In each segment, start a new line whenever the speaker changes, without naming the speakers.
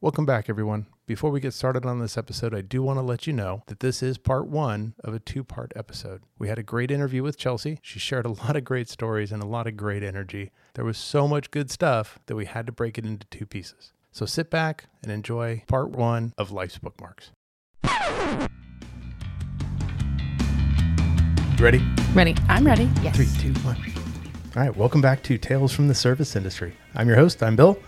Welcome back, everyone. Before we get started on this episode, I do want to let you know that this is part one of a two part episode. We had a great interview with Chelsea. She shared a lot of great stories and a lot of great energy. There was so much good stuff that we had to break it into two pieces. So sit back and enjoy part one of Life's Bookmarks. You ready?
Ready.
I'm ready.
Yes.
Three, two, one. All right, welcome back to Tales from the Service Industry. I'm your host, I'm Bill.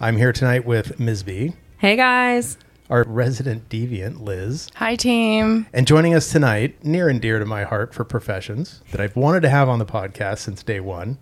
I'm here tonight with Ms. B,
Hey guys.
our resident deviant, Liz.
Hi, team.
And joining us tonight, near and dear to my heart for professions that I've wanted to have on the podcast since day one,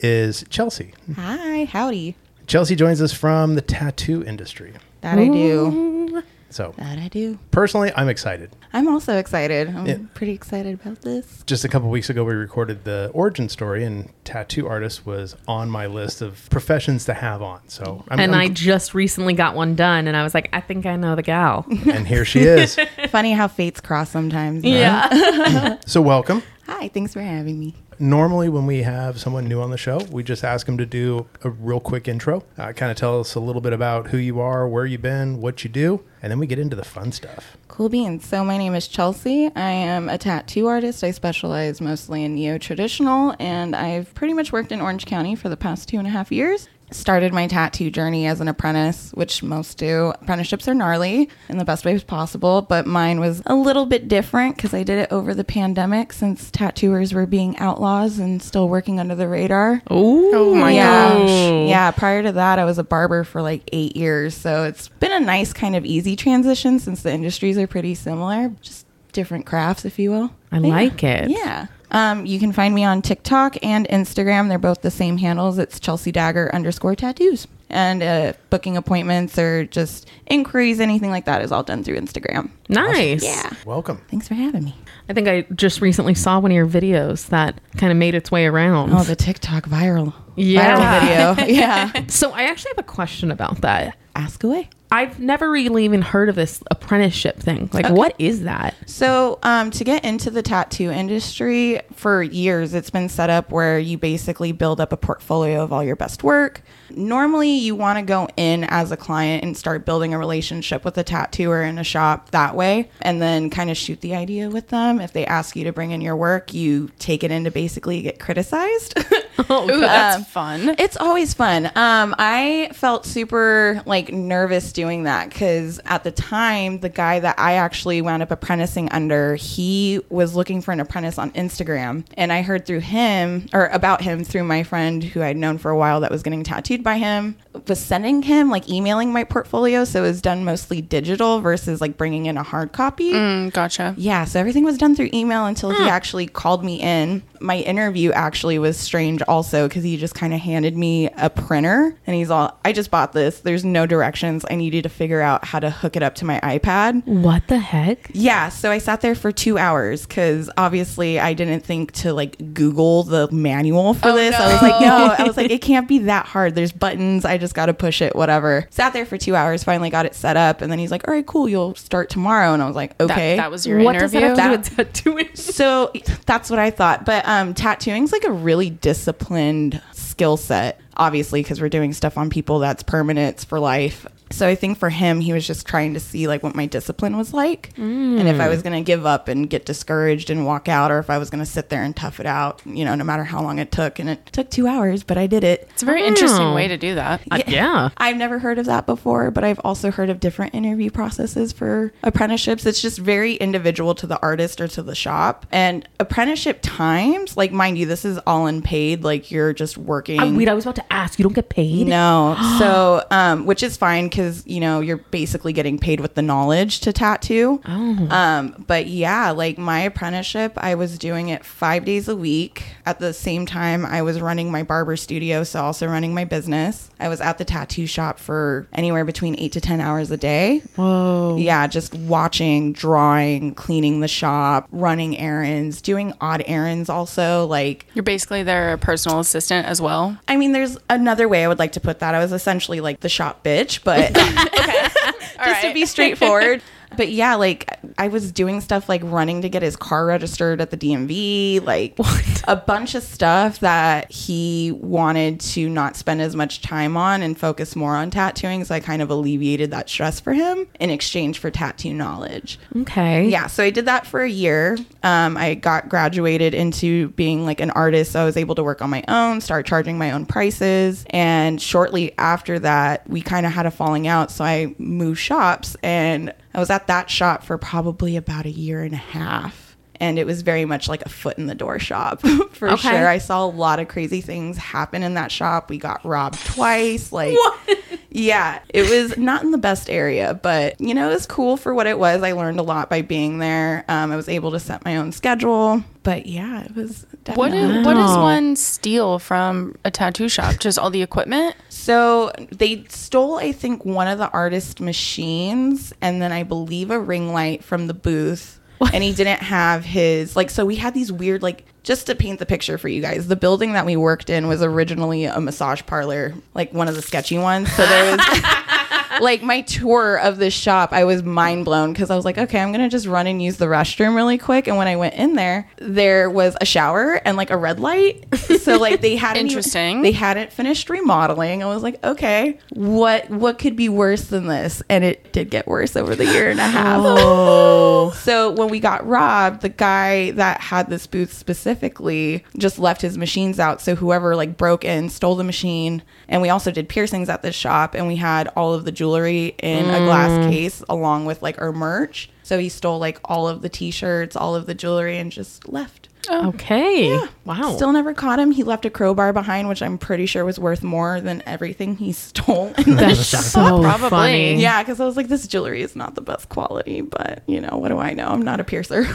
is Chelsea.
Hi, howdy.
Chelsea joins us from the tattoo industry.
That I do.
So,
That I do.
personally, I'm excited.
I'm also excited. I'm
Yeah.
pretty excited about this.
Just a couple weeks ago, we recorded the origin story, and tattoo artist was on my list of professions to have on. So, I'm,
and
I'm-
I just recently got one done, and I was like, I think I know the gal.
and here she is.
Funny how fates cross sometimes. huh?
yeah.
So, welcome.
Hi, thanks for having me.
Normally, when we have someone new on the show, we just ask them to do a real quick intro, uh, kind of tell us a little bit about who you are, where you've been, what you do, and then we get into the fun stuff.
Cool beans. So my name is Chelsea. I am a tattoo artist. I specialize mostly in neo-traditional, and I've pretty much worked in Orange County for the past two and a half years. Started my tattoo journey as an apprentice, which most do. Apprenticeships are gnarly in the best ways possible, but mine was a little bit different because I did it over the pandemic since tattooers were being outlaws and still working under the radar.
Ooh.
Oh my
yeah.
gosh.
Yeah. Prior to that, I was a barber for like eight years. So it's been a nice kind of easy transition since the industries are pretty similar, just different crafts, if you will.
I
But yeah.
like it.
Yeah. Um, you can find me on TikTok and Instagram. They're both the same handles. It's Chelsea Dagger underscore tattoos. And uh, booking appointments or just inquiries, anything like that is all done through Instagram.
Nice.
Yeah.
Welcome.
Thanks for having me.
I think I just recently saw one of your videos that kind of made its way around.
Oh, the TikTok viral.
Yeah.
Viral video. yeah.
so I actually have a question about that.
Ask away.
I've never really even heard of this apprenticeship thing. Like, what is that?
So, um, to get into the tattoo industry, for years it's been set up where you basically build up a portfolio of all your best work. Normally, you want to go in as a client and start building a relationship with a tattooer in a shop that way, and then kind of shoot the idea with them. If they ask you to bring in your work, you take it in to basically get criticized.
Ooh, that's
Um,
fun.
It's always fun. Um, I felt super like nervous doing that because at the time, the guy that I actually wound up apprenticing under, he was looking for an apprentice on Instagram, and I heard through him or about him through my friend who I'd known for a while that was getting tattooed by him. Was sending him like emailing my portfolio, so it was done mostly digital versus like bringing in a hard copy.
Mm, gotcha.
Yeah, so everything was done through email until he actually called me in. My interview actually was strange also because he just kind of handed me a printer and he's all, I just bought this. There's no directions. I need you to figure out how to hook it up to my iPad.
What the heck?
Yeah, so I sat there for two hours because obviously I didn't think to like Google the manual for
Oh,
this. I was like, no, I was like, it can't be that hard. There's buttons. I just got to push it, whatever. Sat there for two hours, finally got it set up. And then he's like, all right, cool, you'll start tomorrow. And I was like, okay.
that was your
what does that have to do with tattooing?
So that's what I thought. But um, tattooing's like a really disciplined skill set, obviously, because we're doing stuff on people that's permanent, it's for life. So I think for him, he was just trying to see like what my discipline was like, and if I was gonna give up and get discouraged and walk out, or if I was gonna sit there and tough it out, you know, no matter how long it took. And it took two hours, but I did it.
it's a very
Oh.
interesting way to do that.
Uh, yeah.
I've never heard of that before, but I've also heard of different interview processes for apprenticeships. It's just very individual to the artist or to the shop. And apprenticeship times, like mind you, this is all unpaid, like you're just working.
Uh, wait, I was about to ask. You don't get paid?
No. So, um, which is fine because, you know, you're basically getting paid with the knowledge to tattoo.
Oh.
Um, but yeah, like my apprenticeship, I was doing it five days a week. At the same time, I was running my barber studio, so also running my business. I was at the tattoo shop for anywhere between eight to 10 hours a day.
Whoa.
Yeah, just watching, drawing, cleaning the shop, running errands, doing odd errands also. Like,
You're basically their personal assistant as well.
I mean, there's another way I would like to put that. I was essentially like the shop bitch, but just to be straightforward. But yeah, like I was doing stuff like running to get his car registered at the DMV, like a bunch of stuff that he wanted to not spend as much time on and focus more on tattooing. So I kind of alleviated that stress for him in exchange for tattoo knowledge.
Okay.
Yeah, so I did that for a year. Um, I got graduated into being like an artist. So I was able to work on my own, start charging my own prices. And shortly after that, we kind of had a falling out. So I moved shops and I was at that shop for probably about a year and a half. And it was very much like a foot in the door shop for
Okay.
sure. I saw a lot of crazy things happen in that shop. We got robbed twice. Like, yeah, it was not in the best area, but you know, it was cool for what it was. I learned a lot by being there. Um, I was able to set my own schedule, but yeah, it was
What,
definitely.
what does
Wow.
one steal from a tattoo shop? Just all the equipment?
So they stole, I think, one of the artist machines, and then I believe a ring light from the booth. And he didn't have his like. So we had these weird like. Just to paint the picture for you guys, the building that we worked in was originally a massage parlor, like one of the sketchy ones. So there was like my tour of this shop, I was mind blown because I was like, okay, I'm gonna just run and use the restroom really quick. And when I went in there, there was a shower and like a red light. So like they hadn't even-
Interesting.
they hadn't finished remodeling. I was like, okay, what what could be worse than this? And it did get worse over the year and a half.
Oh.
So when we got robbed, the guy that had this booth specifically just left his machines out. So whoever like broke in stole the machine. And we also did piercings at this shop, and we had all of the jewelry in a glass mm. case along with like our merch. So he stole like all of the t-shirts, all of the jewelry, and just left. Oh.
Okay. Wow.
Still never caught him. He left a crowbar behind, which I'm pretty sure was worth more than everything he stole. In
That's
shop.
so
Probably.
funny.
Yeah, because I was like, this jewelry is not the best quality, but you know, what do I know? I'm not a piercer.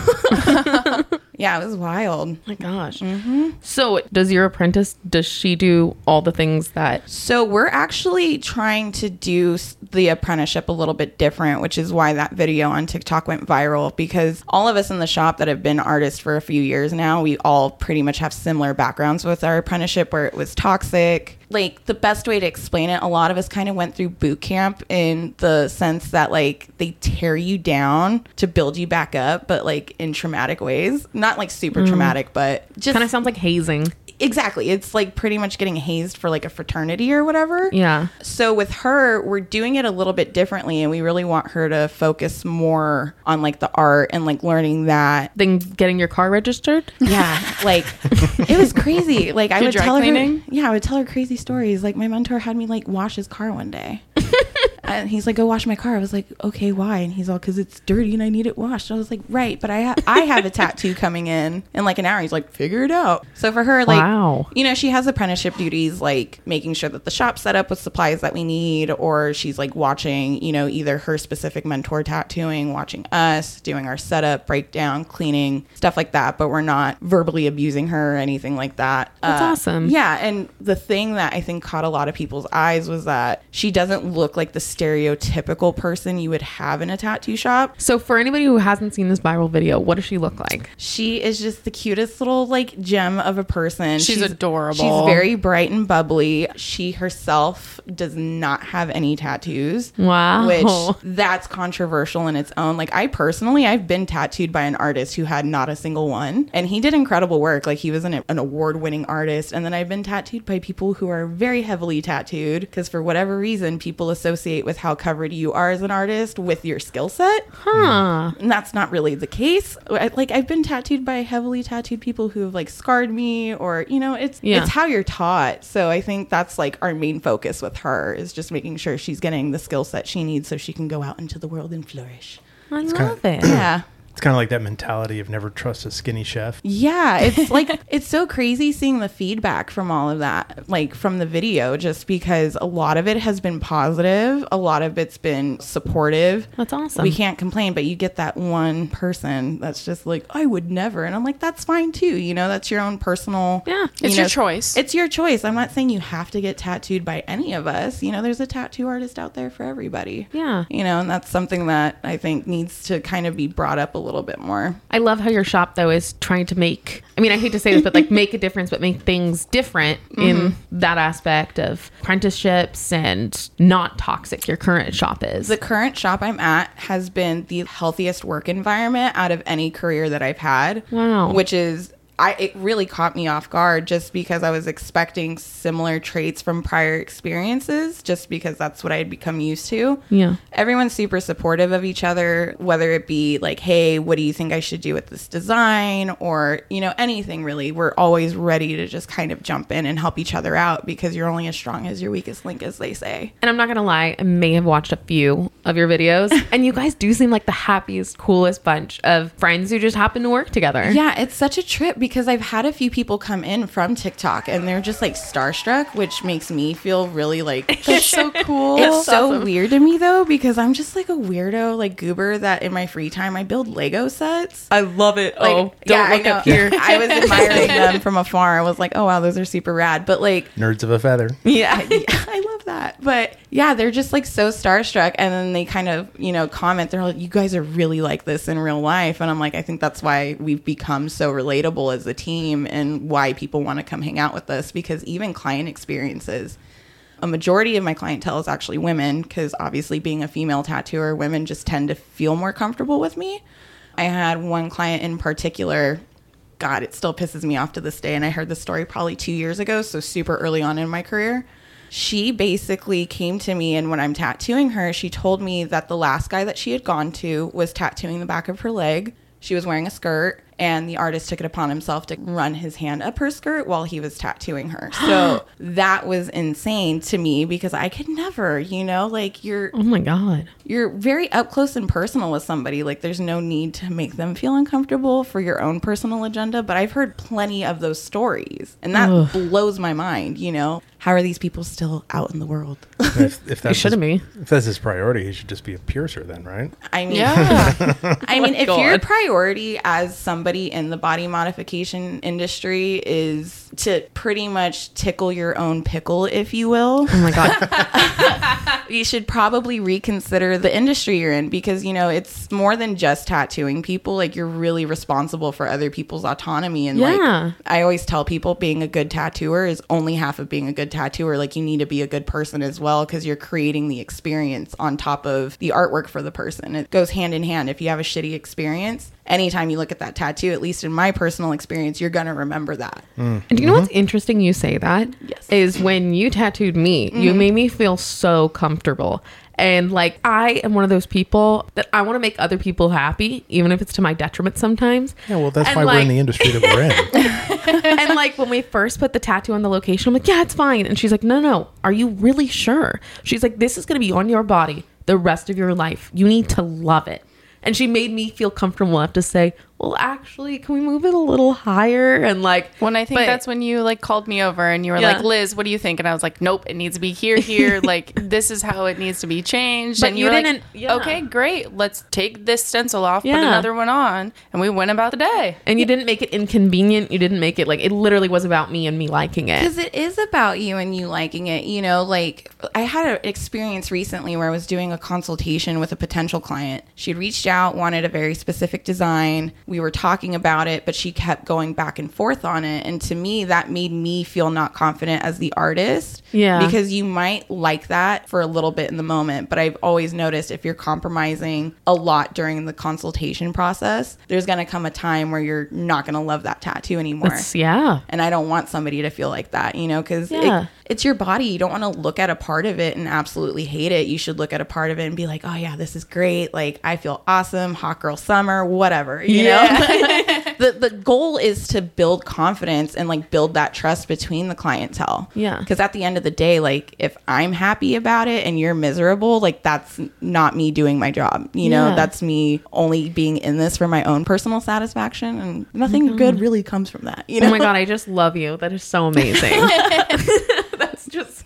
Yeah, it was wild.
my gosh.
Mm-hmm.
So, does your apprentice does she do all the things that?
So we're actually trying to do the apprenticeship a little bit different, which is why that video on TikTok went viral because all of us in the shop that have been artists for a few years now, we all pretty much have similar backgrounds with our apprenticeship where it was toxic. Like the best way to explain it, a lot of us kind of went through boot camp in the sense that like they tear you down to build you back up, but like in traumatic ways. Not like super mm. traumatic, but just
Kind of sounds like hazing.
Exactly. It's like pretty much getting hazed for like a fraternity or whatever.
Yeah.
So with her, we're doing it a little bit differently, and we really want her to focus more on like the art and like learning that.
than getting your car registered.
Yeah, like it was crazy. Like I would tell her, yeah, I would tell her crazy stories. Like my mentor had me like wash his car one day. And he's like, "Go wash my car." I was like, "Okay, why?" And he's all, "Cause it's dirty and I need it washed." I was like, "Right, but I ha- I have a tattoo coming in in like an hour." He's like, "Figure it out." So for her, like,
Wow.
you know, she has apprenticeship duties like making sure that the shop's set up with supplies that we need, or she's like watching, you know, either her specific mentor tattooing, watching us, doing our setup, breakdown, cleaning, stuff like that. But we're not verbally abusing her or anything like that.
That's
Uh,
awesome.
Yeah. And the thing that I think caught a lot of people's eyes was that she doesn't look like the stereotypical person you would have in a tattoo shop.
So, for anybody who hasn't seen this viral video, what does she look like?
She is just the cutest little like gem of a person.
She's adorable.
She's very bright and bubbly. She herself does not have any tattoos.
Wow.
Which that's controversial in its own. Like I personally, I've been tattooed by an artist who had not a single one, and he did incredible work. Like he was an, an award-winning artist, and then I've been tattooed by people who are very heavily tattooed because for whatever reason, people associate with how covered you are as an artist with your skill set
Huh.
and that's not really the case. I, like I've been tattooed by heavily tattooed people who have like scarred me, or you know, it's
Yeah.
it's how you're taught. So I think that's like our main focus with her is just making sure she's getting the skill set she needs so she can go out into the world and flourish.
I
kinda-
love it.
Yeah.
It's kind of like that mentality of never trust a skinny chef.
Yeah, it's like it's so crazy seeing the feedback from all of that, like from the video, just because a lot of it has been positive, a lot of it's been supportive.
That's awesome.
We can't complain, but you get that one person that's just like, I would never. And I'm like, that's fine too. You know, that's your own personal.
Yeah.
you
It's your choice.
It's your choice. I'm not saying you have to get tattooed by any of us. You know, there's a tattoo artist out there for everybody.
Yeah.
You know, and that's something that I think needs to kind of be brought up a little little bit more.
I love how your shop though is trying to make I mean I hate to say this but like make a difference but make things different in mm-hmm. that aspect of apprenticeships and not toxic your current shop is.
The current shop I'm at has been the healthiest work environment out of any career that I've had.
Wow.
Which is I it really caught me off guard just because I was expecting similar traits from prior experiences just because that's what I had become used to.
Yeah.
Everyone's super supportive of each other, whether it be like, "Hey, what do you think I should do with this design?" or, you know, anything really. We're always ready to just kind of jump in and help each other out because you're only as strong as your weakest link as they say.
And I'm not gonna lie, I may have watched a few of your videos, and you guys do seem like the happiest, coolest bunch of friends who just happen to work together.
Yeah, it's such a trip because I've had a few people come in from TikTok and they're just like starstruck, which makes me feel really like
That's so cool.
It's so weird to me though because I'm just like a weirdo, like goober that in my free time I build Lego sets.
I love it.
Like,
oh, don't
yeah,
look up here.
I was admiring them from afar. I was like, oh wow, those are super rad. But like,
Nerds of a feather.
yeah.
I, I love that. But yeah, they're just like so starstruck. And then they kind of, you know, comment, they're like, you guys are really like this in real life. And I'm like, I think that's why we've become so relatable as a team and why people want to come hang out with us because even client experiences, a majority of my clientele is actually women because obviously being a female tattooer, women just tend to feel more comfortable with me. I had one client in particular. God, it still pisses me off to this day. And I heard this story probably two years ago, so super early on in my career. She basically came to me, and when I'm tattooing her, she told me that the last guy that she had gone to was tattooing the back of her leg. She was wearing a skirt, and the artist took it upon himself to run his hand up her skirt while he was tattooing her. So that was insane to me because I could never, you know, like you're
Oh my god.
you're very up close and personal with somebody. Like there's no need to make them feel uncomfortable for your own personal agenda. But I've heard plenty of those stories, and that
Ugh.
blows my mind. You know, how are these people still out in the world?
If, if that's
shouldn't
his,
be.
If that's his priority, he should just be a piercer then, right?
I mean,
Yeah.
I oh mean, if your priority as somebody in the body modification industry is to pretty much tickle your own pickle, if you will,
Oh my god.
you should probably reconsider the industry you're in because you know it's more than just tattooing people like you're really responsible for other people's autonomy and
Yeah.
like i always tell people being a good tattooer is only half of being a good tattooer like you need to be a good person as well because you're creating the experience on top of the artwork for the person it goes hand in hand if you have a shitty experience anytime you look at that tattoo at least in my personal experience you're gonna remember that mm.
And do you know what's mm-hmm. interesting you say that?
Yes.
Is when you tattooed me, you mm-hmm. made me feel so comfortable. And like I am one of those people that I want to make other people happy, even if it's to my detriment sometimes.
Yeah, well, that's
And,
why we're in the industry that we're in.
and like when we first put the tattoo on the location, I'm like, yeah, it's fine. And she's like, no, no, are you really sure? She's like, this is going to be on your body the rest of your life. You need to love it. And she made me feel comfortable enough to say, well, actually, can we move it a little higher? And like,
When I think
but-
that's when you like called me over and you were
Yeah.
like, Liz, what do you think? And I was like, Nope, it needs to be here, here. like this is how it needs to be changed.
But
and
you
you
didn't-
like,
yeah.
Okay, great. Let's take this stencil off, put another one on, and we went about the day.
and you didn't make it inconvenient. You didn't make it like it literally was about me and me liking it.
Because it is about you and you liking it. You know, like I had an experience recently where I was doing a consultation with a potential client. She'd reached out, wanted a very specific design. We were talking about it, but she kept going back and forth on it. And to me, that made me feel not confident as the artist.
Yeah.
Because you might like that for a little bit in the moment. But I've always noticed if you're compromising a lot during the consultation process, there's going to come a time where you're not going to love that tattoo anymore
That's, yeah.
and I don't want somebody to feel like that, you know, because
Yeah.
it, it's your body. You don't want to look at a part of it and absolutely hate it. You should look at a part of it and be like, oh yeah, this is great. Like I feel awesome, hot girl summer, whatever, you know. the the goal is to build confidence and like build that trust between the clientele.
Yeah.
Because at the end of the day, like if I'm happy about it and you're miserable, like that's not me doing my job. You know,
Yeah.
that's me only being in this for my own personal satisfaction, and nothing mm-hmm. good really comes from that. You oh know.
Oh my god, I just love you. That is so amazing. That's just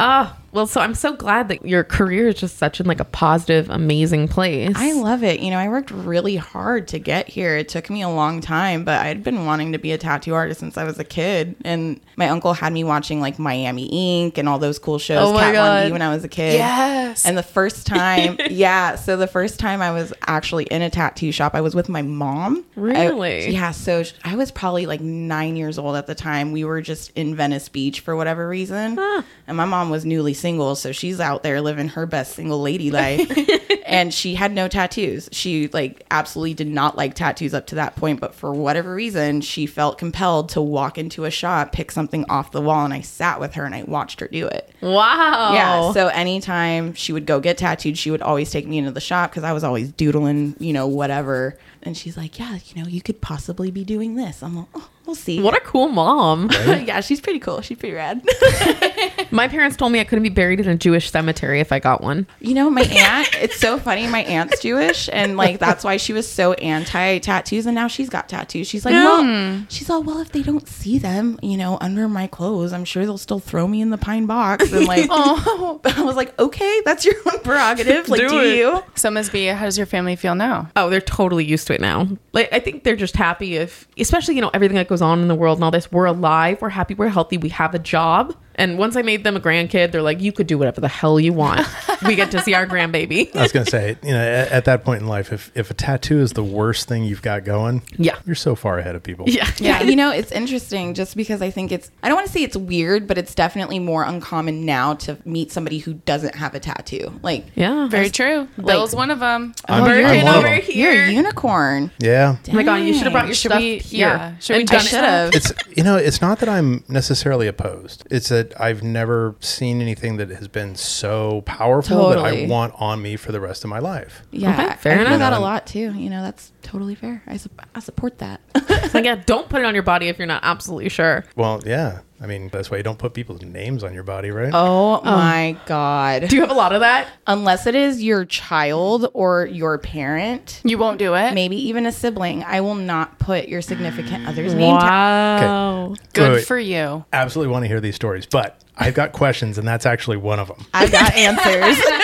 ah. Well, so I'm so glad that your career is just such in like a positive, amazing place.
I love it. You know, I worked really hard to get here. It took me a long time, but I'd been wanting to be a tattoo artist since I was a kid. And my uncle had me watching like Miami Ink and all those cool shows,
Oh my
Kat Von D
God.
when I was a kid.
Yes.
And the first time, yeah, so the first time I was actually in a tattoo shop, I was with my mom. I-
Really?
yeah, so I was probably like nine years old at the time. We were just in Venice Beach for whatever reason. And my mom was newly single, so she's out there living her best single lady life. and she had no tattoos. She like absolutely did not like tattoos up to that point, but for whatever reason, she felt compelled to walk into a shop, pick something off the wall, and I sat with her and I watched her do it.
Wow.
Yeah. So anytime she would go get tattooed, she would always take me into the shop because I was always doodling, you know, whatever. And she's like, "Yeah, you know, you could possibly be doing this." I'm like, oh, "We'll see."
what a cool mom.
yeah, she's pretty cool. She's pretty rad.
My parents told me I couldn't be buried in a Jewish cemetery if I got one.
you know, my aunt. It's so funny. My aunt's Jewish, and like that's why she was so anti tattoos. And now she's got tattoos. She's like, "Well," she's all, "Well, if they don't see them, you know, under my clothes, I'm sure they'll still throw me in the pine box." And like, oh, I was like, "Okay, that's your own prerogative. Like,
Do
do, you?"
So, Ms. B, how does your family feel now?
Oh, they're totally used to it now. Like I think they're just happy if especially, you know, everything that goes on in the world and all this. We're alive, we're happy, we're healthy, we have a job. And once I made them a grandkid, they're like, you could do whatever the hell you want. we get to see our grandbaby.
I was going to say, you know, at, at that point in life, if, if a tattoo is the worst thing you've got going,
Yeah.
you're so far ahead of people.
Yeah.
Yeah, you know, it's interesting just because I think it's, I don't want to say it's weird, but it's definitely more uncommon now to meet somebody who doesn't have a tattoo. Like,
Yeah.
Very true. Bill's one of them.
I'm-
Working
I'm one of
over
them.
here.
you're a unicorn.
Yeah.
Oh my god, you should have brought your
Should
stuff
we-
here.
yeah. Should we
and
do
done
I
it.
should have.
It's, you know, it's not that I'm necessarily opposed. It's that I've never seen anything that has been so powerful that I want on me for the rest of my life.
Yeah,
Okay, fair
I
enough.
feel that a lot too. You know, that's totally fair. I, su- I support that.
Like, yeah, don't put it on your body if you're not absolutely sure.
Well, yeah. I mean, that's why you don't put people's names on your body, right?
Oh, oh my God.
Do you have a lot of that?
Unless it is your child or your parent,
You won't do it?
maybe even a sibling, I will not put your significant other's name tag.
Wow.
Good
Wait, wait.
for you.
Absolutely want to hear these stories, but I've got questions, and that's actually one of them.
I've got answers.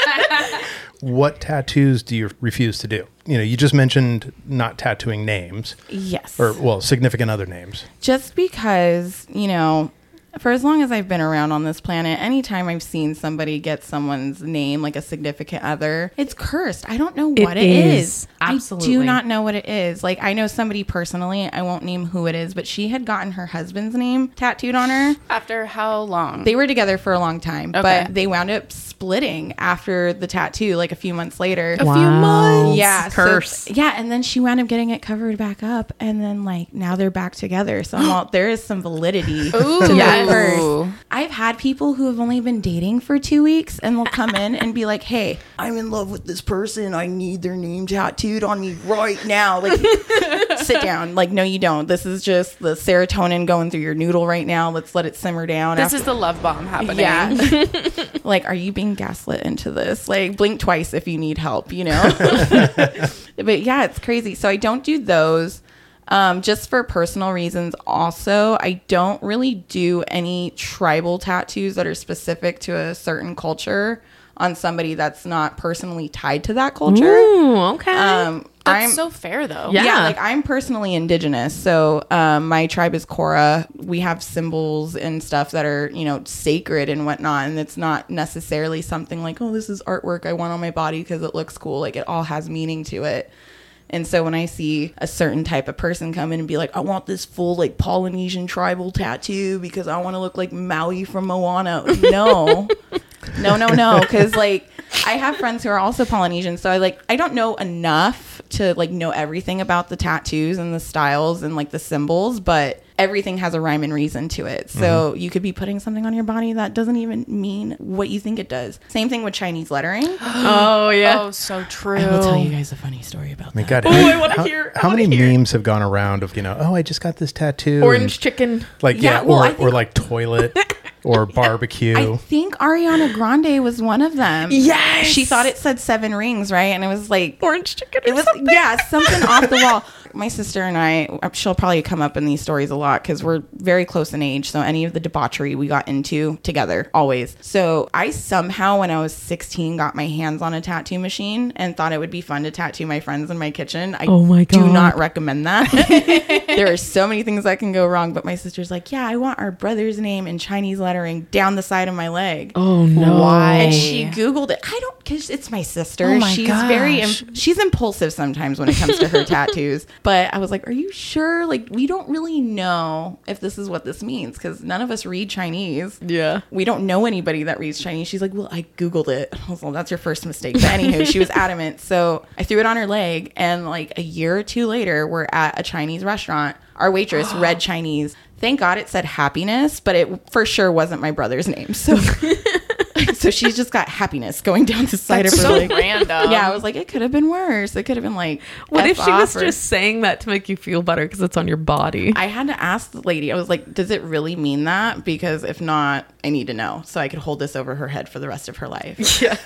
What tattoos do you refuse to do? You know, you just mentioned not tattooing names,
yes.
or well, significant other names.
just because you know for as long as i've been around on this planet anytime i've seen somebody get someone's name like a significant other it's cursed i don't know
It
what it is,
is.
i do not know what it is like i know somebody personally i won't name who it is but she had gotten her husband's name tattooed on her
After how long?
they were together for a long time
Okay.
but they wound up splitting after the tattoo like a few months later
a few months.
yeah, so-
Curse.
yeah, and then she wound up getting it covered back up, and then like now they're back together. So I'm all, there is some validity
Ooh.
to that
Yes.
curse. I've had people who have only been dating for two weeks, and will come in and be like, "Hey, I'm in love with this person. I need their name tattooed on me right now." Like, sit down. Like, no, you don't. This is just the serotonin going through your noodle right now. Let's let it simmer down.
This
after-
is the love bomb happening.
yeah. like, are you being gaslit into this? Like, blink twice if you need help, you know? but yeah, it's crazy. So I don't do those. Um, just for personal reasons, also, I don't really do any tribal tattoos that are specific to a certain culture on somebody that's not personally tied to that culture.
Ooh, okay.
Um,
That's
I'm
so fair, though.
Yeah.
yeah. like I'm personally indigenous. So um, my tribe is Kora. We have symbols and stuff that are, you know, sacred and whatnot. And it's not necessarily something like, oh, this is artwork I want on my body because it looks cool. Like it all has meaning to it. And so when I see a certain type of person come in and be like, I want this full like Polynesian tribal tattoo because I want to look like Maui from Moana. No, no, no, no. Because like I have friends who are also Polynesian, so I like I don't know enough to like know everything about the tattoos and the styles and like the symbols, but everything has a rhyme and reason to it. So mm-hmm. you could be putting something on your body that doesn't even mean what you think it does. Same thing with Chinese lettering.
oh yeah.
Oh, so true.
I will tell you guys a funny story about
oh, I
that.
God,
Ooh,
how,
I wanna hear- I
how many
hear.
memes have gone around of you know, oh, I just got this tattoo,
Orange
and,
chicken.
like yeah,
Yeah, well,
or
I
or like toilet or barbecue.
I think Ariana Grande was one of them.
Yes.
She thought it said seven rings, right? And it was like
Orange chicken.
it was yeah, something off the wall. my sister and I, uh, she'll probably come up in these stories a lot because we're very close in age. So any of the debauchery we got into together, always. So I somehow, when I was 16, got my hands on a tattoo machine and thought it would be fun to tattoo my friends in my kitchen. I
Oh my God.
do not recommend that. there are so many things that can go wrong. But my sister's like, yeah, I want our brother's name in Chinese lettering down the side of my leg.
Oh no.
Why?
And she Googled it. I don't, because it's my sister.
Oh my
she's very,
gosh.
im- she's impulsive sometimes when it comes to her tattoos. But I was like, are you sure? Like, we don't really know if this is what this means because none of us read Chinese.
Yeah.
We don't know anybody that reads Chinese. She's like, well, I Googled it. I was like, that's your first mistake. But anywho, she was adamant. So I threw it on her leg. And like a year or two later, we're at a Chinese restaurant. Our waitress read Chinese. Thank God it said happiness, but it for sure wasn't my brother's name. So, so she's just got happiness going down the side
That's
of her
so
leg.
random.
Yeah, I was like, it could have been worse. It could have been like,
What
F
if she was
or-
just saying that to make you feel better because it's on your body?
I had to ask the lady. I was like, "Does it really mean that? Because if not, I need to know so I could hold this over her head for the rest of her life."
Yeah.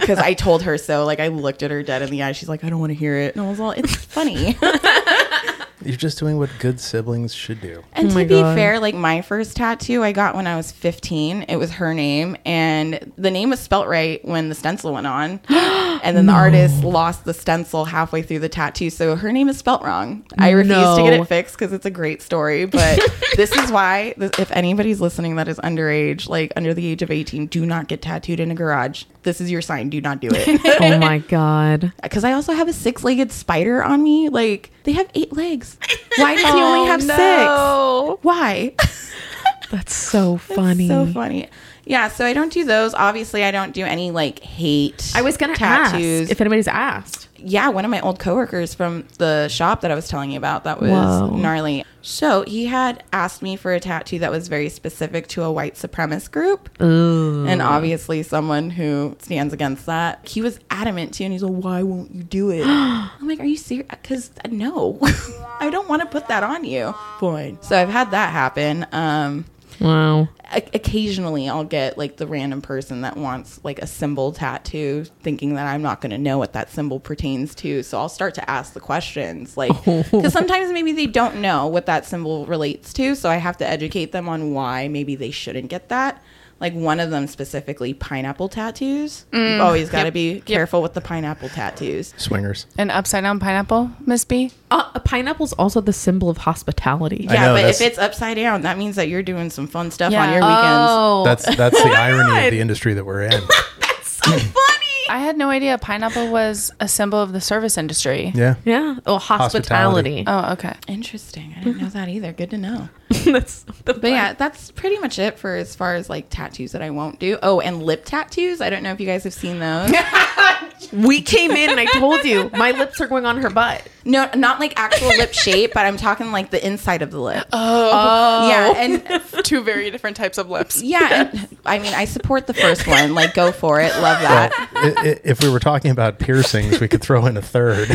Because I told her so. Like I looked at her dead in the eye. She's like, "I don't want to hear it." And I was all, "It's funny."
You're just doing what good siblings should do.
And
Oh
to be
God.
fair, like my first tattoo I got when I was 15. It was her name, and the name was spelt right when the stencil went on. and then the artist lost the stencil halfway through the tattoo, so her name is spelt wrong. I refuse to get it fixed because it's a great story. But this is why, this, if anybody's listening that is underage, like under the age of 18, do not get tattooed in a garage. This is your sign. Do not do it.
oh my god.
Because I also have a six-legged spider on me. Like they have eight legs. Why does he only oh, have six? Why?
That's so funny.
So funny. Yeah, so I don't do those. Obviously, I don't do any like hate.
I was gonna
tattoos.
ask if anybody's asked.
Yeah, one of my old coworkers from the shop that I was telling you about that was
Whoa.
gnarly. So he had asked me for a tattoo that was very specific to a white supremacist group.
Ooh.
And obviously, someone who stands against that. He was adamant too, and he's like, "Why won't you do it?" I'm like, "Are you serious?" Because no, I don't want to put that on you. Fine. So I've had that happen. Um,
Wow.
Occasionally I'll get like the random person that wants like a symbol tattoo, thinking that I'm not going to know what that symbol pertains to. So I'll start to ask the questions, like, because sometimes maybe they don't know what that symbol relates to. So I have to educate them on why maybe they shouldn't get that. Like one of them specifically, pineapple tattoos. You've always got to
Yep.
be careful with the pineapple tattoos.
Swingers.
An upside down pineapple, Miss B.
Uh, a pineapple's also the symbol of hospitality.
I
Yeah,
know,
but if it's upside down, that means that you're doing some fun stuff
Yeah.
on your weekends.
Oh,
That's that's the irony of the industry that we're in.
That's so funny.
I had no idea pineapple was a symbol of the service industry.
Yeah.
Yeah. Oh, hospitality.
Oh, okay.
Interesting. I didn't know that either. Good to know.
That's the
But yeah, that's pretty much it for as far as like tattoos that I won't do. Oh, and lip tattoos. I don't know if you guys have seen those.
We came in and I told you my lips are going on her butt.
no, not like actual lip shape, but I'm talking like the inside of the lip.
Oh, oh
Yeah, oh. and
two very different types of lips.
yeah, and, I mean, I support the first one. Like, go for it. Love
Well,
that.
i- i- if we were talking about piercings, we could throw in a third.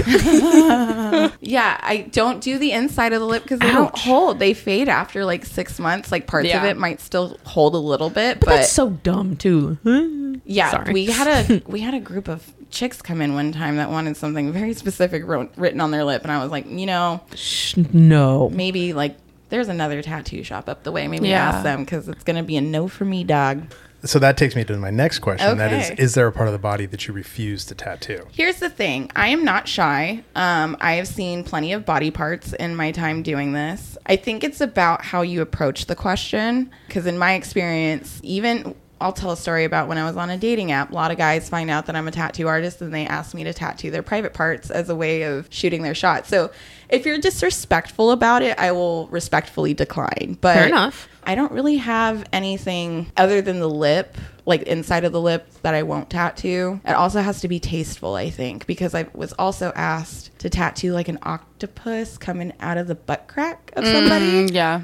Yeah, I don't do the inside of the lip because they don't hold. They fade after like six months. Like parts of it might still hold a little bit,
But
but,
that's so dumb too.
yeah,
Sorry.
we had a we had a group of chicks come in one time that wanted something very specific wrote, written on their lip, and I was like, you know,
Shh, no.
maybe like there's another tattoo shop up the way. Maybe
Yeah.
ask them because it's gonna be a no for me, dog.
So that takes me to my next question. That is, is there a part of the body that you refuse to tattoo?
Here's the thing. I am not shy. Um, I have seen plenty of body parts in my time doing this. I think it's about how you approach the question. Because in my experience, even I'll tell a story about when I was on a dating app. A lot of guys find out that I'm a tattoo artist and they ask me to tattoo their private parts as a way of shooting their shot. So if you're disrespectful about it, I will respectfully decline. But
Fair enough.
I don't really have anything other than the lip, like inside of the lip, that I won't tattoo. It also has to be tasteful, I think, because I was also asked to tattoo like an octopus coming out of the butt crack of somebody.
Mm, yeah.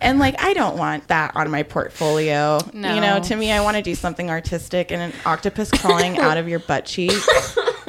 And like, I don't want that on my portfolio.
No.
You know, to me, I want to do something artistic, and an octopus crawling out of your butt cheek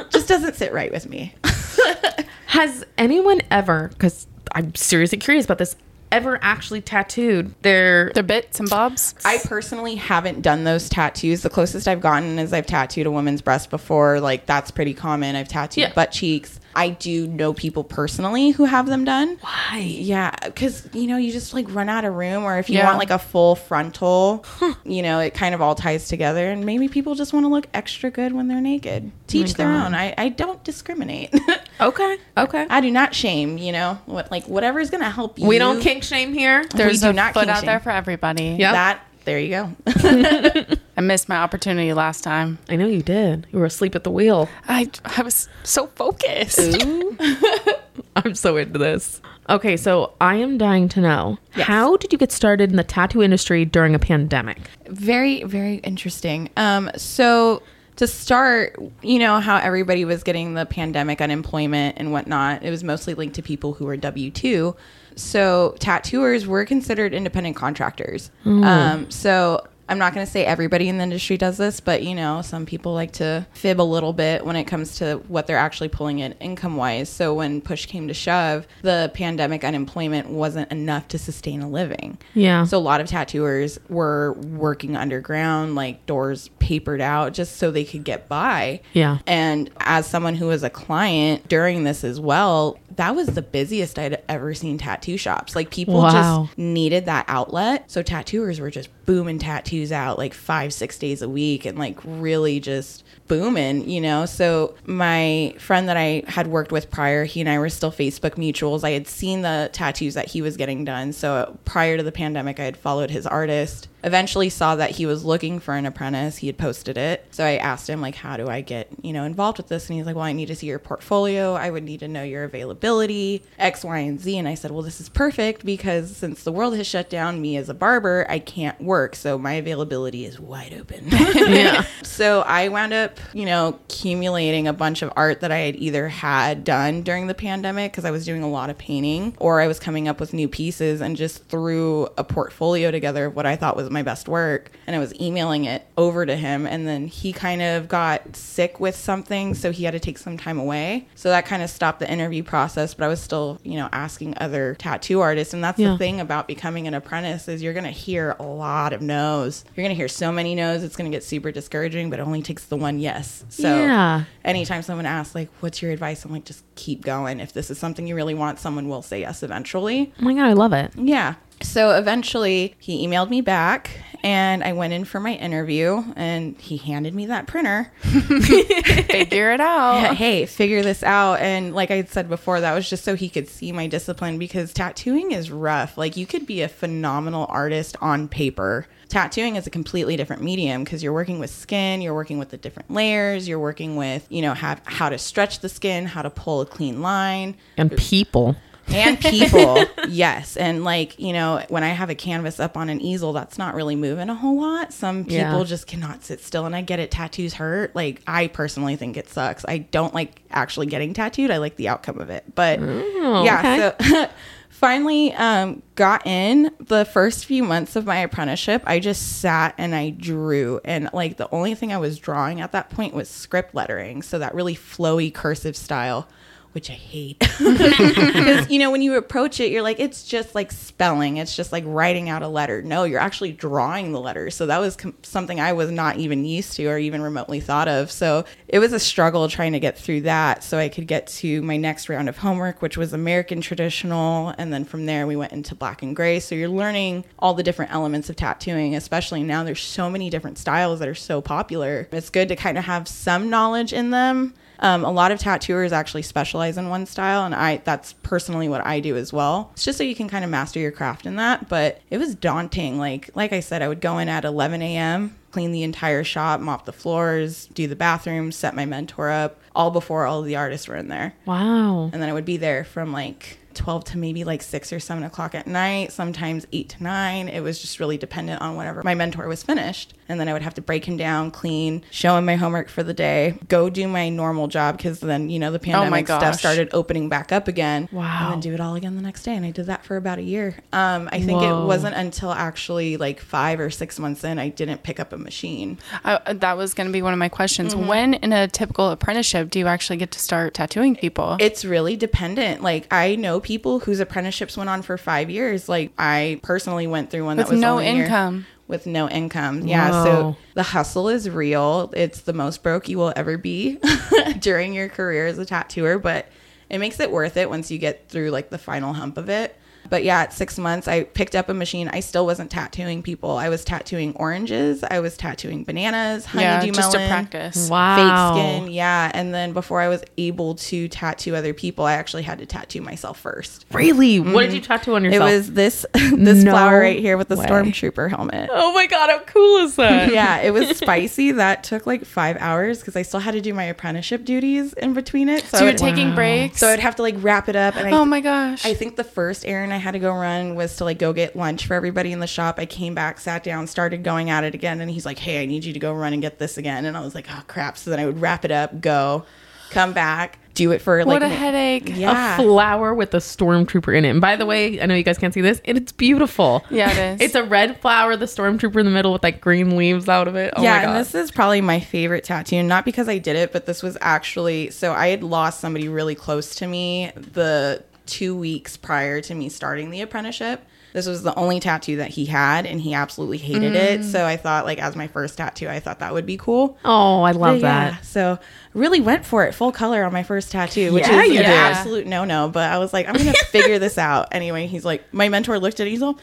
just doesn't sit right with me.
Has anyone ever, because I'm seriously curious about this, ever actually tattooed their
They're bits and bobs.
I personally haven't done those tattoos. The closest I've gotten is I've tattooed a woman's breast before. Like that's pretty common. I've tattooed
Yeah.
butt cheeks. I do know people personally who have them done.
Why?
Yeah, because you know you just like run out of room, or if you
Yeah.
want like a full frontal, you know it kind of all ties together, and maybe people just want to look extra good when they're naked. Oh Teach their
God.
own. I, I don't discriminate.
Okay. Okay.
I do not shame. You know what? Like whatever is gonna help you.
we don't kink shame here.
There's
do
a
not
foot
kink
out there for everybody.
Yeah.
that. There you go.
I missed my opportunity last time.
I know you did. You were asleep at the wheel.
I I was so focused.
I'm so into this. Okay, so I am dying to know how did you get started in the tattoo industry during a pandemic?
very very interesting um so to start you know how everybody was getting the pandemic unemployment and whatnot it was mostly linked to people who were w2 so tattooers were considered independent contractors um so I'm not going to say everybody in the industry does this, but you know, some people like to fib a little bit when it comes to what they're actually pulling in income wise. So when push came to shove, the pandemic unemployment wasn't enough to sustain a living.
Yeah.
So a lot of tattooers were working underground, like doors papered out just so they could get by.
Yeah.
And as someone who was a client during this as well, that was the busiest I'd ever seen tattoo shops. Like people
Wow.
just needed that outlet. So tattooers were just booming tattoos out like five, six days a week and like really just booming, you know? So my friend that I had worked with prior, he and I were still Facebook mutuals. I had seen the tattoos that he was getting done. So prior to the pandemic, I had followed his artist. Eventually saw that he was looking for an apprentice. He had posted it. So I asked him like, how do I get, you know, involved with this? And he's like, well, I need to see your portfolio. I would need to know your availability, X, Y, and Z. And I said, well, this is perfect because since the world has shut down, me as a barber, I can't work. So my availability is wide open.
Yeah.
So I wound up, you know, accumulating a bunch of art that I had either had done during the pandemic because I was doing a lot of painting or I was coming up with new pieces and just threw a portfolio together of what I thought was my best work. And I was emailing it over to him. And then he kind of got sick with something. So he had to take some time away. So that kind of stopped the interview process. But I was still, you know, asking other tattoo artists. And that's
Yeah.
the thing about becoming an apprentice is you're going to hear a lot of no's. You're going to hear so many no's. It's going to get super discouraging, but it only takes the one yes. So
Yeah.
anytime someone asks like, what's your advice? I'm like, just keep going. If this is something you really want, someone will say yes eventually.
Oh my god, I love it.
Yeah. So eventually he emailed me back and I went in for my interview and he handed me that printer.
Figure it out.
hey, figure this out. And like I said before, that was just so he could see my discipline because tattooing is rough. Like you could be a phenomenal artist on paper. Tattooing is a completely different medium because you're working with skin, you're working with the different layers, you're working with, you know, have, how to stretch the skin, how to pull a clean line
And people.
And people. Yes. And like you know when i have a canvas up on an easel that's not really moving a whole lot. Some people
Yeah.
just cannot sit still and i get it. Tattoos hurt. Like i personally think it sucks. I don't like actually getting tattooed. I like the outcome of it. But yeah so finally um, got in the first few months of my apprenticeship. I just sat and i drew. And like the only thing i was drawing at that point was script lettering. So that really flowy cursive style which I hate. Because, you know, when you approach it, you're like, it's just like spelling, it's just like writing out a letter. No, you're actually drawing the letters. So that was com- something I was not even used to or even remotely thought of. So it was a struggle trying to get through that so I could get to my next round of homework, which was American traditional. And then from there, we went into black and gray. So you're learning all the different elements of tattooing, especially now there's so many different styles that are so popular. It's good to kind of have some knowledge in them. Um, a lot of tattooers actually specialize in one style, and I that's personally what I do as well. It's just so you can kind of master your craft in that. But it was daunting. Like like I said, I would go in at 11 a.m., clean the entire shop, mop the floors, do the bathrooms, set my mentor up, all before all of the artists were in there.
Wow.
And then I would be there from like 12 to maybe like 6 or 7 o'clock at night, sometimes 8 to 9. It was just really dependent on whenever my mentor was finished. And then I would have to break him down, clean, show him my homework for the day, go do my normal job because then, you know, the pandemic stuff started opening back up again.
Wow.
And then do it all again the next day. And I did that for about a year. Um, I think
Whoa.
it wasn't until actually like five or six months in I didn't pick up a machine.
I, that was going to be one of my questions. When in a typical apprenticeship do you actually get to start tattooing people?
It's really dependent. Like I know people whose apprenticeships went on for five years. Like I personally went through one
With
that was
no
only a year
income.
with no income. Yeah.
Whoa.
So the hustle is real. It's the most broke you will ever be during your career as a tattooer, but it makes it worth it once you get through like the final hump of it. But yeah, at six months, I picked up a machine. I still wasn't tattooing people. I was tattooing oranges. I was tattooing bananas,
Yeah,
honeydew
just to practice.
Wow.
fake skin. Yeah. And then before I was able to tattoo other people, I actually had to tattoo myself first.
Really? What did mhm. you tattoo on yourself?
It was this this
No
flower right here with the
way.
stormtrooper helmet.
Oh my god, how cool is that?
yeah, it was spicy. That took like five hours because I still had to do my apprenticeship duties in between it. So,
So you're
would,
taking breaks.
so I'd have to like wrap it up. And I,
oh my gosh.
I think the first errand I had to go run was to like go get lunch for everybody in the shop. I came back, sat down, started going at it again, and he's like, "Hey, I need you to go run and get this again." And I was like, "Oh crap!" So then I would wrap it up, go, come back, do it for like
what a
mi-
headache.
Yeah,
A flower with a stormtrooper in it. And by the way, I know you guys can't see this. and It's beautiful.
Yeah, it is.
It's a red flower, the stormtrooper in the middle with like green leaves out of it. Oh
yeah,
my god.
and this is probably my favorite tattoo. Not because I did it, but this was actually so I had lost somebody really close to me the two weeks prior to me starting the apprenticeship. This was the only tattoo that he had, and he absolutely hated it. Mm. So I thought, like, as my first tattoo, I thought that would be cool.
oh, I love
But yeah,
that.
so really went for it full color on my first tattoo, which
Yeah,
is an absolute no no. But I was like, I'm gonna figure this out anyway. He's like, my mentor looked at it, he's like,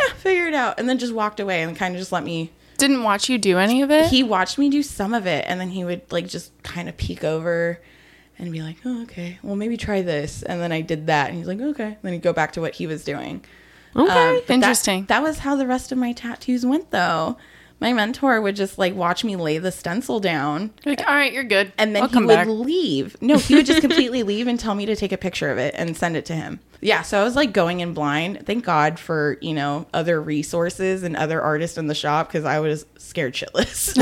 yeah, figure it out, and then just walked away and kind of just let me
Didn't watch you do any of it.
he watched me do some of it and then he would like just kind of peek over and be like oh okay well maybe try this and then i did that and he's like okay then he'd go back to what he was doing
Okay.
Um, but that-
Interesting.
that, was how the rest of my tattoos went though my mentor would just like watch me lay the stencil down
like, all right, you're good.
and then
I'll
he would
back.
leave. No, he would just completely leave and tell me to take a picture of it and send it to him. Yeah, so I was like going in blind. Thank God for, you know, other resources and other artists in the shop because I was scared shitless.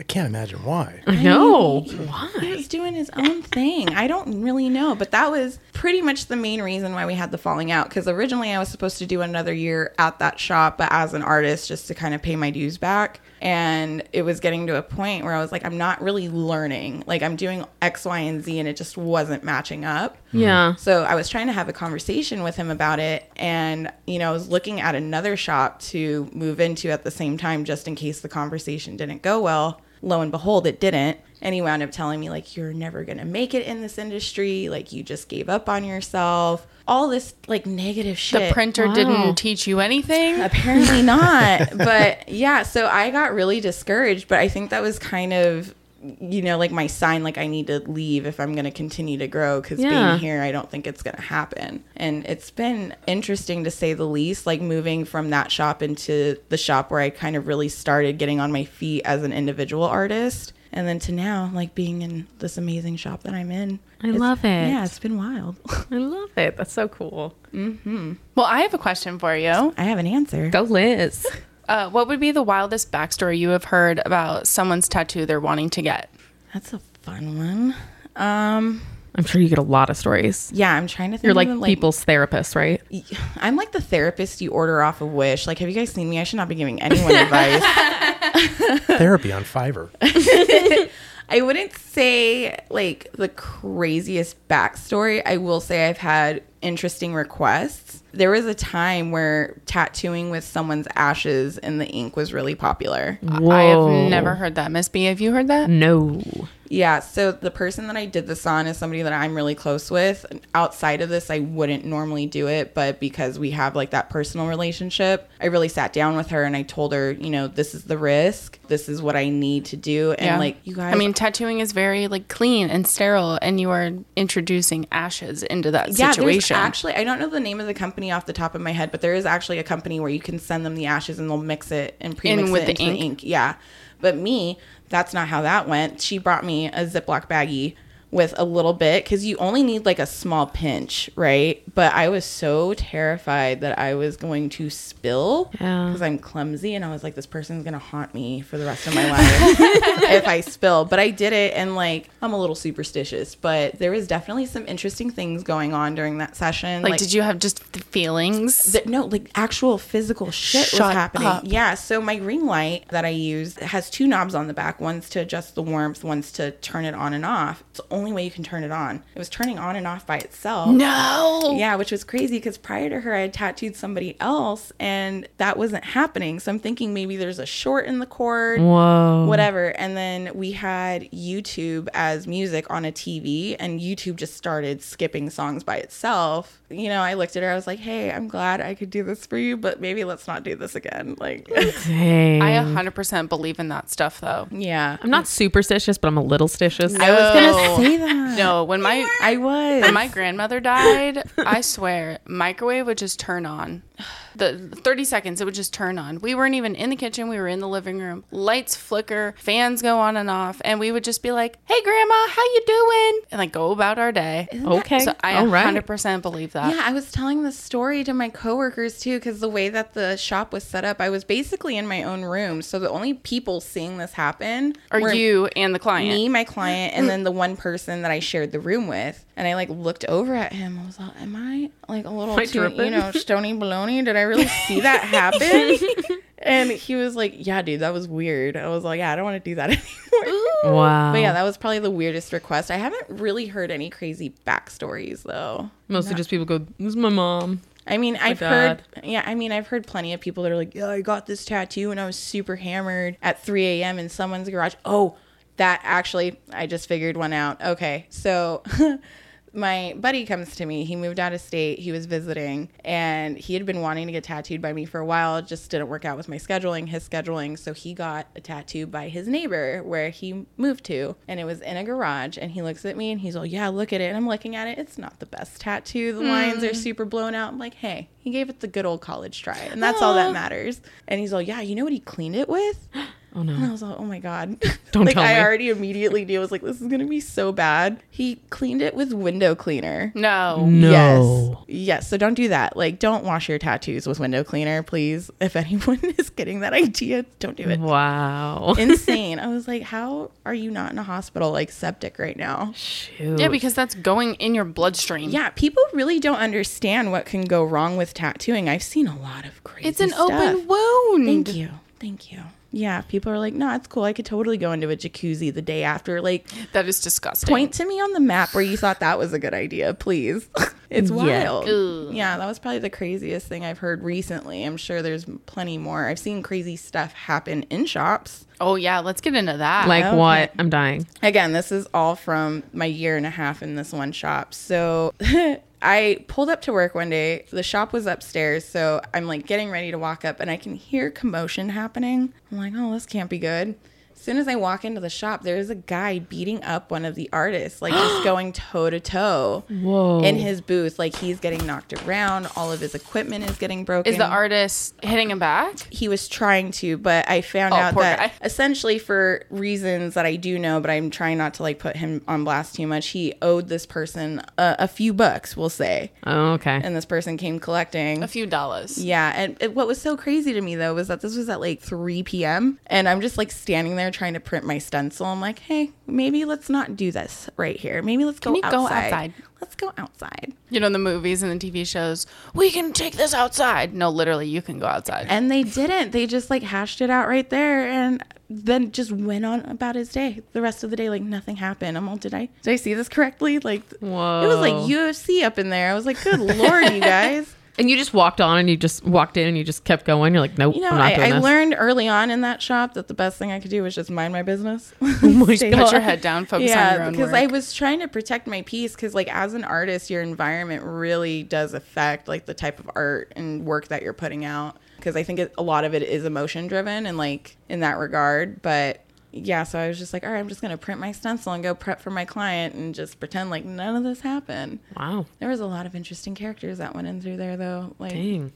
I can't imagine why.
I know.
He
Why?
was doing his own thing. I don't really know, but that was pretty much the main reason why we had the falling out. Because originally I was supposed to do another year at that shop, but as an artist, just to kind of pay my dues back. And it was getting to a point where I was like, I'm not really learning. Like I'm doing X, Y, and Z, and it just wasn't matching up. Mm.
Yeah.
So I was trying to have a conversation with him about it. And, you know, I was looking at another shop to move into at the same time, just in case the conversation didn't go well. Lo and behold, it didn't. And he wound up telling me, like, you're never going to make it in this industry. Like, you just gave up on yourself. All this, like, negative shit.
the printer
Wow.
didn't teach you anything.
Apparently not. but yeah, so I got really discouraged. But I think that was kind of, you know, like my sign, like I need to leave if I'm going to continue to grow. Because
Yeah.
being here, I don't think it's going to happen. And it's been interesting to say the least, like moving from that shop into the shop where I kind of really started getting on my feet as an individual artist. And then to now, like being in this amazing shop that I'm in.
I love it.
Yeah, it's been wild.
I love it. That's so cool.
Well, I have a question for you.
I have an answer.
Go, Liz.
Uh, what would be the wildest backstory you have heard about someone's tattoo they're wanting to get?
That's a fun one. Um,
I'm sure you get a lot of stories.
Yeah, I'm trying to think.
You're
of
like people's therapist, right?
I'm like the therapist you order off of Wish. Like, have you guys seen me? I should not be giving anyone advice.
Therapy on Fiverr.
I wouldn't say like the craziest backstory. I will say I've had interesting requests. There was a time where tattooing with someone's ashes in the ink was really popular.
Whoa.
I have never heard that. Miss B, have you heard that?
No.
Yeah, so the person that I did this on is somebody that I'm really close with. Outside of this, I wouldn't normally do it, but because we have like that personal relationship, I really sat down with her and I told her, you know, this is the risk. This is what I need to do. And like, you guys
I mean, tattooing is very like clean and sterile, and you are introducing ashes into that
yeah, there's
situation.
actually I don't know the name of the company off the top of my head, but there is actually a company where you can send them the ashes and they'll mix it and pre-mix
with
it
the ink?
the ink. Yeah, but me, that's not how that went. She brought me a Ziploc baggie with a little bit because you only need like a small pinch, right? But I was so terrified that I was going to spill
Yeah.
because I'm clumsy, and I was like, this person's gonna haunt me for the rest of my life if I spill. But I did it, and like I'm a little superstitious, but there was definitely some interesting things going on during that session.
like, did you have just the feelings?
Th- no, like actual physical shit was happening.
up.
Yeah. So my ring light that I use has two knobs on the back. One's to adjust the warmth. One's to turn it on and off. It's only way you can turn it on. It was turning on and off by itself.
No.
Yeah, which was crazy because prior to her, I had tattooed somebody else and that wasn't happening. So I'm thinking maybe there's a short in the cord,
Whoa.
whatever. And then we had YouTube as music on a TV and YouTube just started skipping songs by itself. You know, I looked at her, I was like, hey, I'm glad I could do this for you, but maybe let's not do this again. Like,
Dang.
I 100% believe in that stuff though.
yeah.
I'm not superstitious, but I'm a little stitious.
I was going to say that.
No, when my
I was.
when my grandmother died, I swear, microwave would just turn on. The 30 seconds, it would just turn on. We weren't even in the kitchen. We were in the living room. Lights flicker, fans go on and off, and we would just be like, "Hey, grandma, how you doing?" And like go about our day.
Okay.
So I
All right.
100% believe that.
Yeah, I was telling the story to my coworkers too, because the way that the shop was set up, I was basically in my own room. So the only people seeing this happen
are
were
you and the client.
me, my client, and then the one person that I shared the room with. And I like looked over at him. I was like, "Am I like a little
Am I
too, you know, stony baloney? Did I really see that happen?" and he was like, "Yeah, dude, that was weird." I was like, "Yeah, I don't want to do that anymore."
wow.
But yeah, that was probably the weirdest request. I haven't really heard any crazy backstories though.
Mostly just people go, this is my mom.
I mean, I've
dad.
heard, yeah, I mean, I've heard plenty of people that are like, yeah, I got this tattoo and I was super hammered at 3 a.m. in someone's garage. Oh, that actually, I just figured one out. Okay, so my buddy comes to me. He moved out of state. He was visiting and he had been wanting to get tattooed by me for a while. It just didn't work out with my scheduling, his scheduling. So he got a tattoo by his neighbor where he moved to and it was in a garage. And he looks at me and he's like, yeah, look at it. And I'm looking at it. It's not the best tattoo. The lines are hmm. super blown out. I'm like, hey, he gave it the good old college try. And that's all that matters. And he's like, yeah, you know what he cleaned it with?
Oh
And I was like, oh my God.
Don't
like,
tell
I
me.
already immediately knew. I was like, this is going to be so bad. He cleaned it with window cleaner.
no.
No.
Yes. Yes. So don't do that. Like, don't wash your tattoos with window cleaner, please. If anyone is getting that idea, don't do it.
Wow.
Insane. I was like, how are you not in a hospital, like septic right now?
Shoot.
Yeah, because that's going in your bloodstream.
Yeah, people really don't understand what can go wrong with tattooing. I've seen a lot of crazy
It's an
stuff.
open wound.
Thank you. Thank you. Yeah, people are like, no, it's cool. I could totally go into a jacuzzi the day after. Like,
That is disgusting.
point to me on the map where you thought that was a good idea, please. it's wild.
Ugh.
Yeah, that was probably the craziest thing I've heard recently. I'm sure there's plenty more. I've seen crazy stuff happen in shops.
Oh yeah, let's get into that.
like
Okay.
what? I'm dying.
Again, this is all from my year and a half in this one shop. So I pulled up to work one day. The shop was upstairs. So I'm like getting ready to walk up and I can hear commotion happening. I'm like, oh, this can't be good. As soon as I walk into the shop, there's a guy beating up one of the artists, like just going toe to toe
Whoa.
in his booth. Like he's getting knocked around. All of his equipment is getting broken
is the artist hitting him back?
he was trying to, but I found
Oh,
out that
guy.
essentially for reasons that I do know, but I'm trying not to like put him on blast too much. He owed this person a, a few bucks, we'll say,
oh, okay.
and this person came collecting.
A few dollars.
Yeah, and it, what was so crazy to me though was that this was at like 3 p.m. and I'm just like standing there trying to print my stencil. I'm like, hey, maybe let's not do this right here. Maybe let's go
Can you
outside.
go outside?
Let's go outside.
You know, in the movies and the TV shows, we can take this outside. No, literally, you can go outside.
And they didn't. They just like hashed it out right there and then just went on about his day. The rest of the day, like nothing happened. I'm all, did I did I see this correctly? Like
Whoa.
it was like UFC up in there. I was like, good lord, you guys.
and you just walked on and you just walked in and you just kept going. You're like, nope,
You know,
I'm not
I, I
this.
learned early on in that shop that the best thing I could do was just mind my business.
Oh my
Stay
God.
Put your head down, focus on
yeah,
your own
because
work.
I was trying to protect my peace. Because like as an artist, your environment really does affect like the type of art and work that you're putting out. Because I think it, a lot of it is emotion driven and like in that regard. But yeah, so I was just like, all right, I'm just gonna print my stencil and go prep for my client and just pretend like none of this happened.
Wow.
There was a lot of interesting characters that went in through there though. Like
Dang.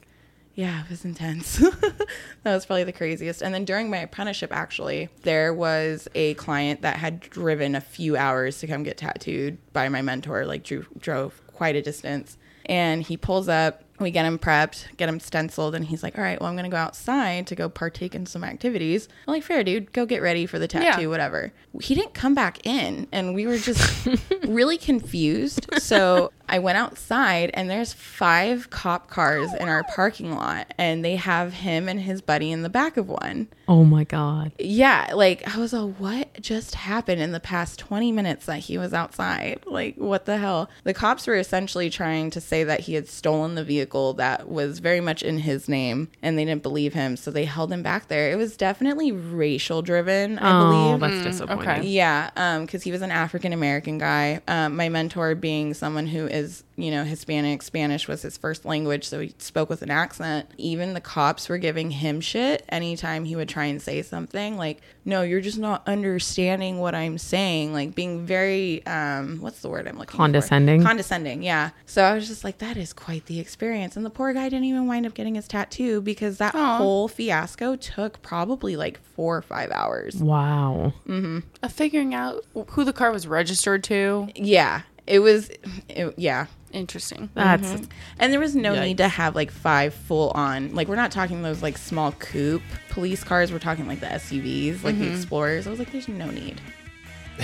yeah, it was intense. that was probably the craziest. And then during my apprenticeship, actually, there was a client that had driven a few hours to come get tattooed by my mentor, like drew, drove quite a distance. And he pulls up We get him prepped, get him stenciled, and he's like, "All right, well, I'm gonna go outside to go partake in some activities." I'm like, "Fair, dude. Go get ready for the tattoo,
Yeah.
whatever." He didn't come back in, and we were just really confused. So I went outside, and there's five cop cars in our parking lot, and they have him and his buddy in the back of one.
Oh my god.
Yeah, like I was like, what just happened in the past 20 minutes that he was outside? Like, what the hell? The cops were essentially trying to say that he had stolen the vehicle that was very much in his name and they didn't believe him. So they held him back there. It was definitely racial driven, I
Oh,
believe.
that's disappointing.
okay.
Yeah, because he was an African American guy. Um, my mentor being someone who is, you know, Hispanic, Spanish was his first language, so he spoke with an accent. Even the cops were giving him shit anytime he would try and say something like, "No, you're just not understanding what I'm saying." Like being very, um, what's the word I'm looking
Condescending?
for? Condescending. Condescending, yeah. So I was just like, that is quite the experience. And the poor guy didn't even wind up getting his tattoo because that
Aw.
whole fiasco took probably like four or five hours.
Wow. Mm-hmm.
Uh, figuring out who the car was registered to.
Yeah, it was. It, yeah,
Interesting.
That's mm-hmm.
and there was no
Yikes.
need to have like five full on. Like we're not talking those like small coupe police cars. We're talking like the SUVs, like the mm-hmm. Explorers. I was like, there's no need.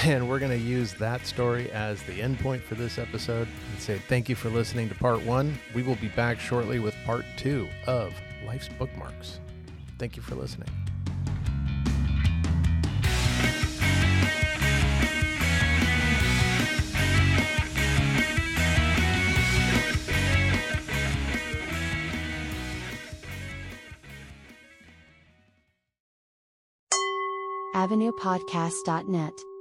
And we're going to use that story as the end point for this episode and say thank you for listening to part one. We will be back shortly with part two of Life's Bookmarks. Thank you for listening.
AvenuePodcast.net